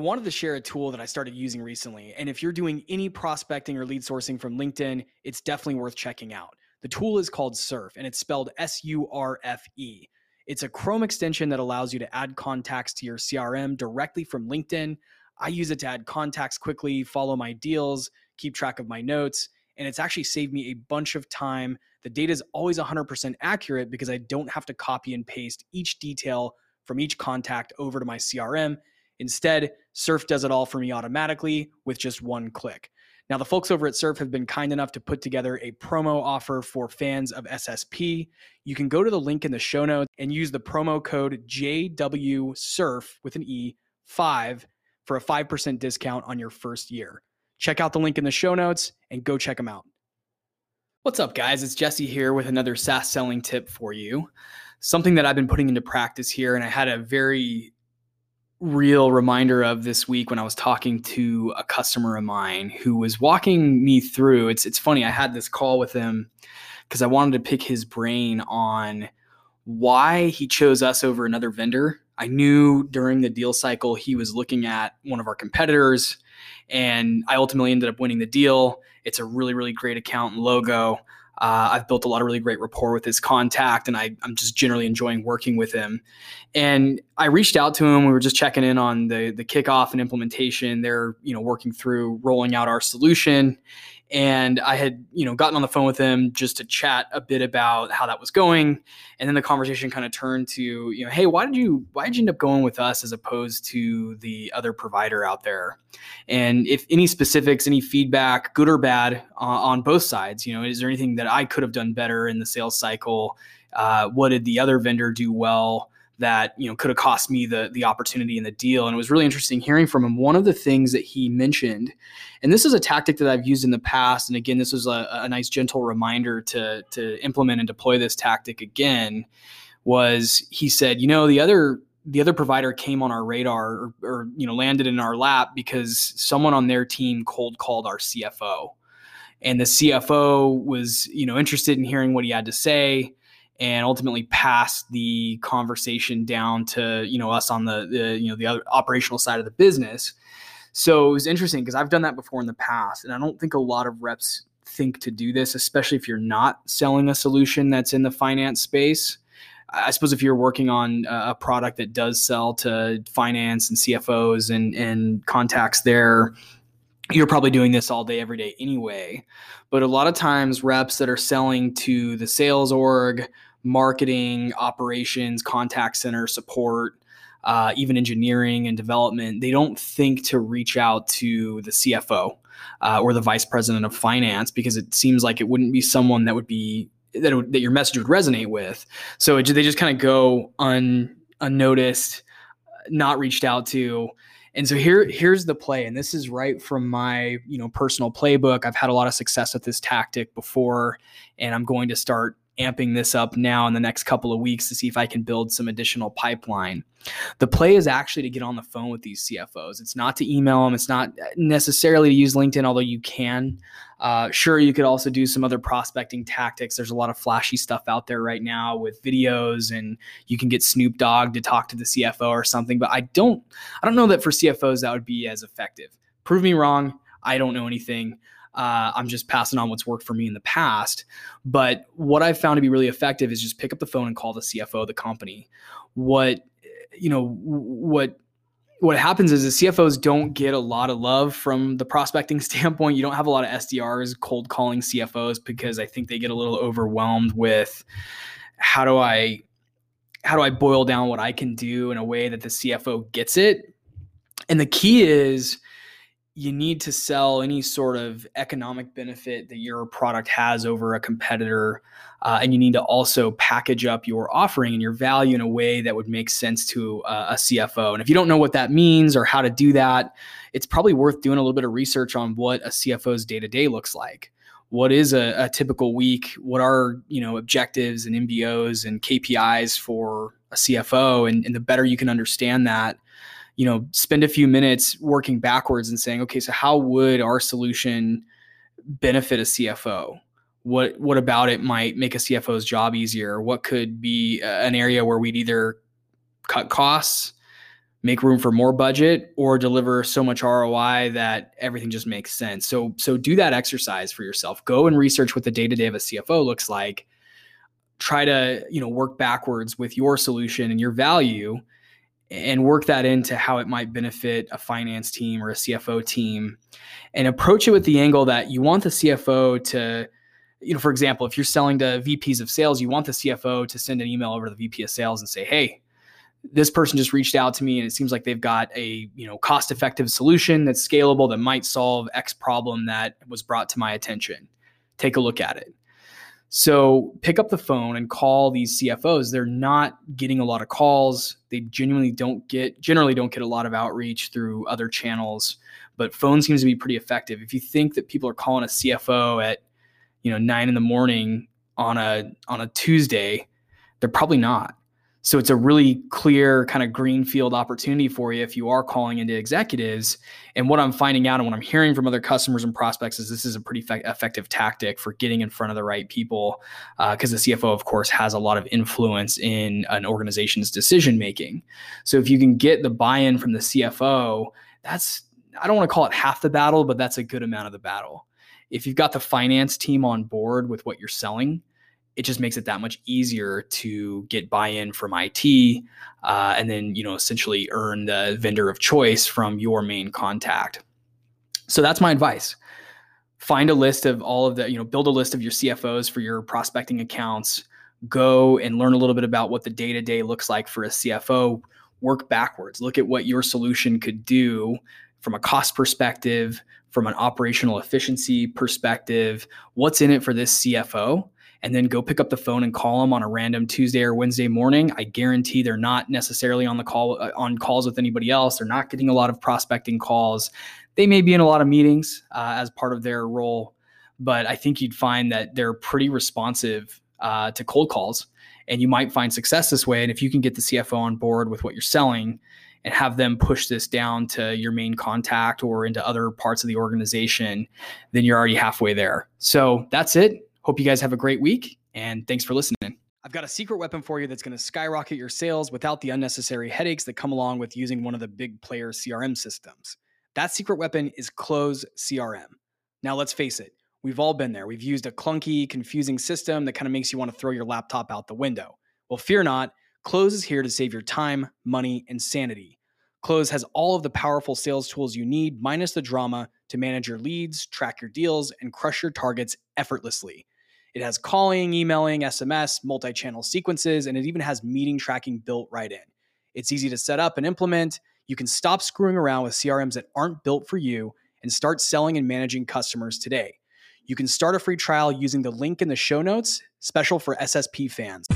wanted to share a tool that I started using recently. And if you're doing any prospecting or lead sourcing from LinkedIn, it's definitely worth checking out. The tool is called Surfe and it's spelled S U R F E. It's a Chrome extension that allows you to add contacts to your CRM directly from LinkedIn. I use it to add contacts quickly, follow my deals, keep track of my notes, and it's actually saved me a bunch of time. The data is always 100% accurate because I don't have to copy and paste each detail from each contact over to my CRM. Instead, Surfe does it all for me automatically with just one click. Now, the folks over at Surfe have been kind enough to put together a promo offer for fans of SSP. You can go to the link in the show notes and use the promo code JWSURF with an E 5 for a 5% discount on your first year. Check out the link in the show notes and go check them out. What's up, guys? It's Jesse here with another SaaS selling tip for you. Something that I've been putting into practice here, and I had a very real reminder of this week when I was talking to a customer of mine who was walking me through. It's it's funny. I had this call with him because I wanted to pick his brain on why he chose us over another vendor. I knew during the deal cycle he was looking at one of our competitors, and I ultimately ended up winning the deal. It's a really really great account and logo. Uh, I've built a lot of really great rapport with his contact, and I, am just generally enjoying working with him. And I reached out to him. We were just checking in on the the kickoff and implementation. They're you know working through rolling out our solution, and I had you know gotten on the phone with him just to chat a bit about how that was going, and then the conversation kind of turned to you know, hey, why did you why did you end up going with us as opposed to the other provider out there? And if any specifics, any feedback, good or bad, uh, on both sides, you know, is there anything that I could have done better in the sales cycle? Uh, what did the other vendor do well? That you know could have cost me the the opportunity in the deal. And it was really interesting hearing from him. One of the things that he mentioned and this is a tactic that I've used in the past and again this was a, a nice gentle reminder to to implement and deploy this tactic again was he said you know the other the other provider came on our radar or, or you know landed in our lap because someone on their team cold called our CFO and the CFO was you know interested in hearing what he had to say and ultimately pass the conversation down to you know us on the, the you know the other operational side of the business. So it was interesting because I've done that before in the past, and I don't think a lot of reps think to do this, especially if you're not selling a solution that's in the finance space. I suppose if you're working on a product that does sell to finance and CFOs and, and contacts there, you're probably doing this all day, every day anyway. But a lot of times, reps that are selling to the sales org marketing, operations, contact center support, uh, even engineering and development, they don't think to reach out to the CFO uh, or the vice president of finance because it seems like it wouldn't be someone that would be that, would, that your message would resonate with. So it, they just kind of go un, unnoticed, not reached out to. And so here here's the play and this is right from my, you know, personal playbook. I've had a lot of success with this tactic before and I'm going to start amping this up now in the next couple of weeks to see if I can build some additional pipeline. The play is actually to get on the phone with these CFOs. It's not to email them. It's not necessarily to use LinkedIn, although you can. Uh, sure, you could also do some other prospecting tactics. There's a lot of flashy stuff out there right now with videos, and you can get Snoop Dogg to talk to the CFO or something. But I don't, I don't know that for CFOs that would be as effective. Prove me wrong. I don't know anything. Uh, I'm just passing on what's worked for me in the past. But what I've found to be really effective is just pick up the phone and call the CFO of the company. What you know, what what happens is the CFOs don't get a lot of love from the prospecting standpoint. You don't have a lot of SDRs cold calling CFOs because I think they get a little overwhelmed with how do I how do I boil down what I can do in a way that the CFO gets it? And the key is you need to sell any sort of economic benefit that your product has over a competitor. Uh, and you need to also package up your offering and your value in a way that would make sense to uh, a CFO. And if you don't know what that means or how to do that, it's probably worth doing a little bit of research on what a CFO's day to day looks like. What is a, a typical week? What are you know objectives and MBOs and KPIs for a CFO? And, and the better you can understand that, you know spend a few minutes working backwards and saying okay so how would our solution benefit a cfo what what about it might make a cfo's job easier what could be uh, an area where we'd either cut costs make room for more budget or deliver so much ROI that everything just makes sense. So so do that exercise for yourself. Go and research what the day-to-day of a CFO looks like. Try to, you know, work backwards with your solution and your value and work that into how it might benefit a finance team or a CFO team and approach it with the angle that you want the CFO to you know, for example, if you're selling to VPs of sales, you want the CFO to send an email over to the VP of sales and say, "Hey, this person just reached out to me and it seems like they've got a you know cost effective solution that's scalable that might solve x problem that was brought to my attention. Take a look at it so pick up the phone and call these cfos they're not getting a lot of calls. They genuinely don't get generally don't get a lot of outreach through other channels but phone seems to be pretty effective. If you think that people are calling a cfo at you know nine in the morning on a on a tuesday they're probably not so it's a really clear kind of greenfield opportunity for you if you are calling into executives. And what I'm finding out and what I'm hearing from other customers and prospects is this is a pretty fe- effective tactic for getting in front of the right people because uh, the CFO, of course, has a lot of influence in an organization's decision making. So if you can get the buy-in from the CFO, that's I don't want to call it half the battle, but that's a good amount of the battle. If you've got the finance team on board with what you're selling, it just makes it that much easier to get buy-in from IT, uh, and then you know essentially earn the vendor of choice from your main contact. So that's my advice. Find a list of all of the, you know, build a list of your CFOs for your prospecting accounts. Go and learn a little bit about what the day to day looks like for a CFO. Work backwards. Look at what your solution could do from a cost perspective, from an operational efficiency perspective. What's in it for this CFO? And then go pick up the phone and call them on a random Tuesday or Wednesday morning, I guarantee they're not necessarily on the call uh, on calls with anybody else. They're not getting a lot of prospecting calls. They may be in a lot of meetings uh, as part of their role, but I think you'd find that they're pretty responsive uh, to cold calls, and you might find success this way. And if you can get the CFO on board with what you're selling, and have them push this down to your main contact or into other parts of the organization, then you're already halfway there. So that's it. Hope you guys have a great week and thanks for listening. I've got a secret weapon for you that's going to skyrocket your sales without the unnecessary headaches that come along with using one of the big player CRM systems. That secret weapon is Close CRM. Now, let's face it, we've all been there. We've used a clunky, confusing system that kind of makes you want to throw your laptop out the window. Well, fear not, Close is here to save your time, money, and sanity. Close has all of the powerful sales tools you need, minus the drama, to manage your leads, track your deals, and crush your targets effortlessly. It has calling, emailing, SMS, multi channel sequences, and it even has meeting tracking built right in. It's easy to set up and implement. You can stop screwing around with CRMs that aren't built for you and start selling and managing customers today. You can start a free trial using the link in the show notes, special for SSP fans.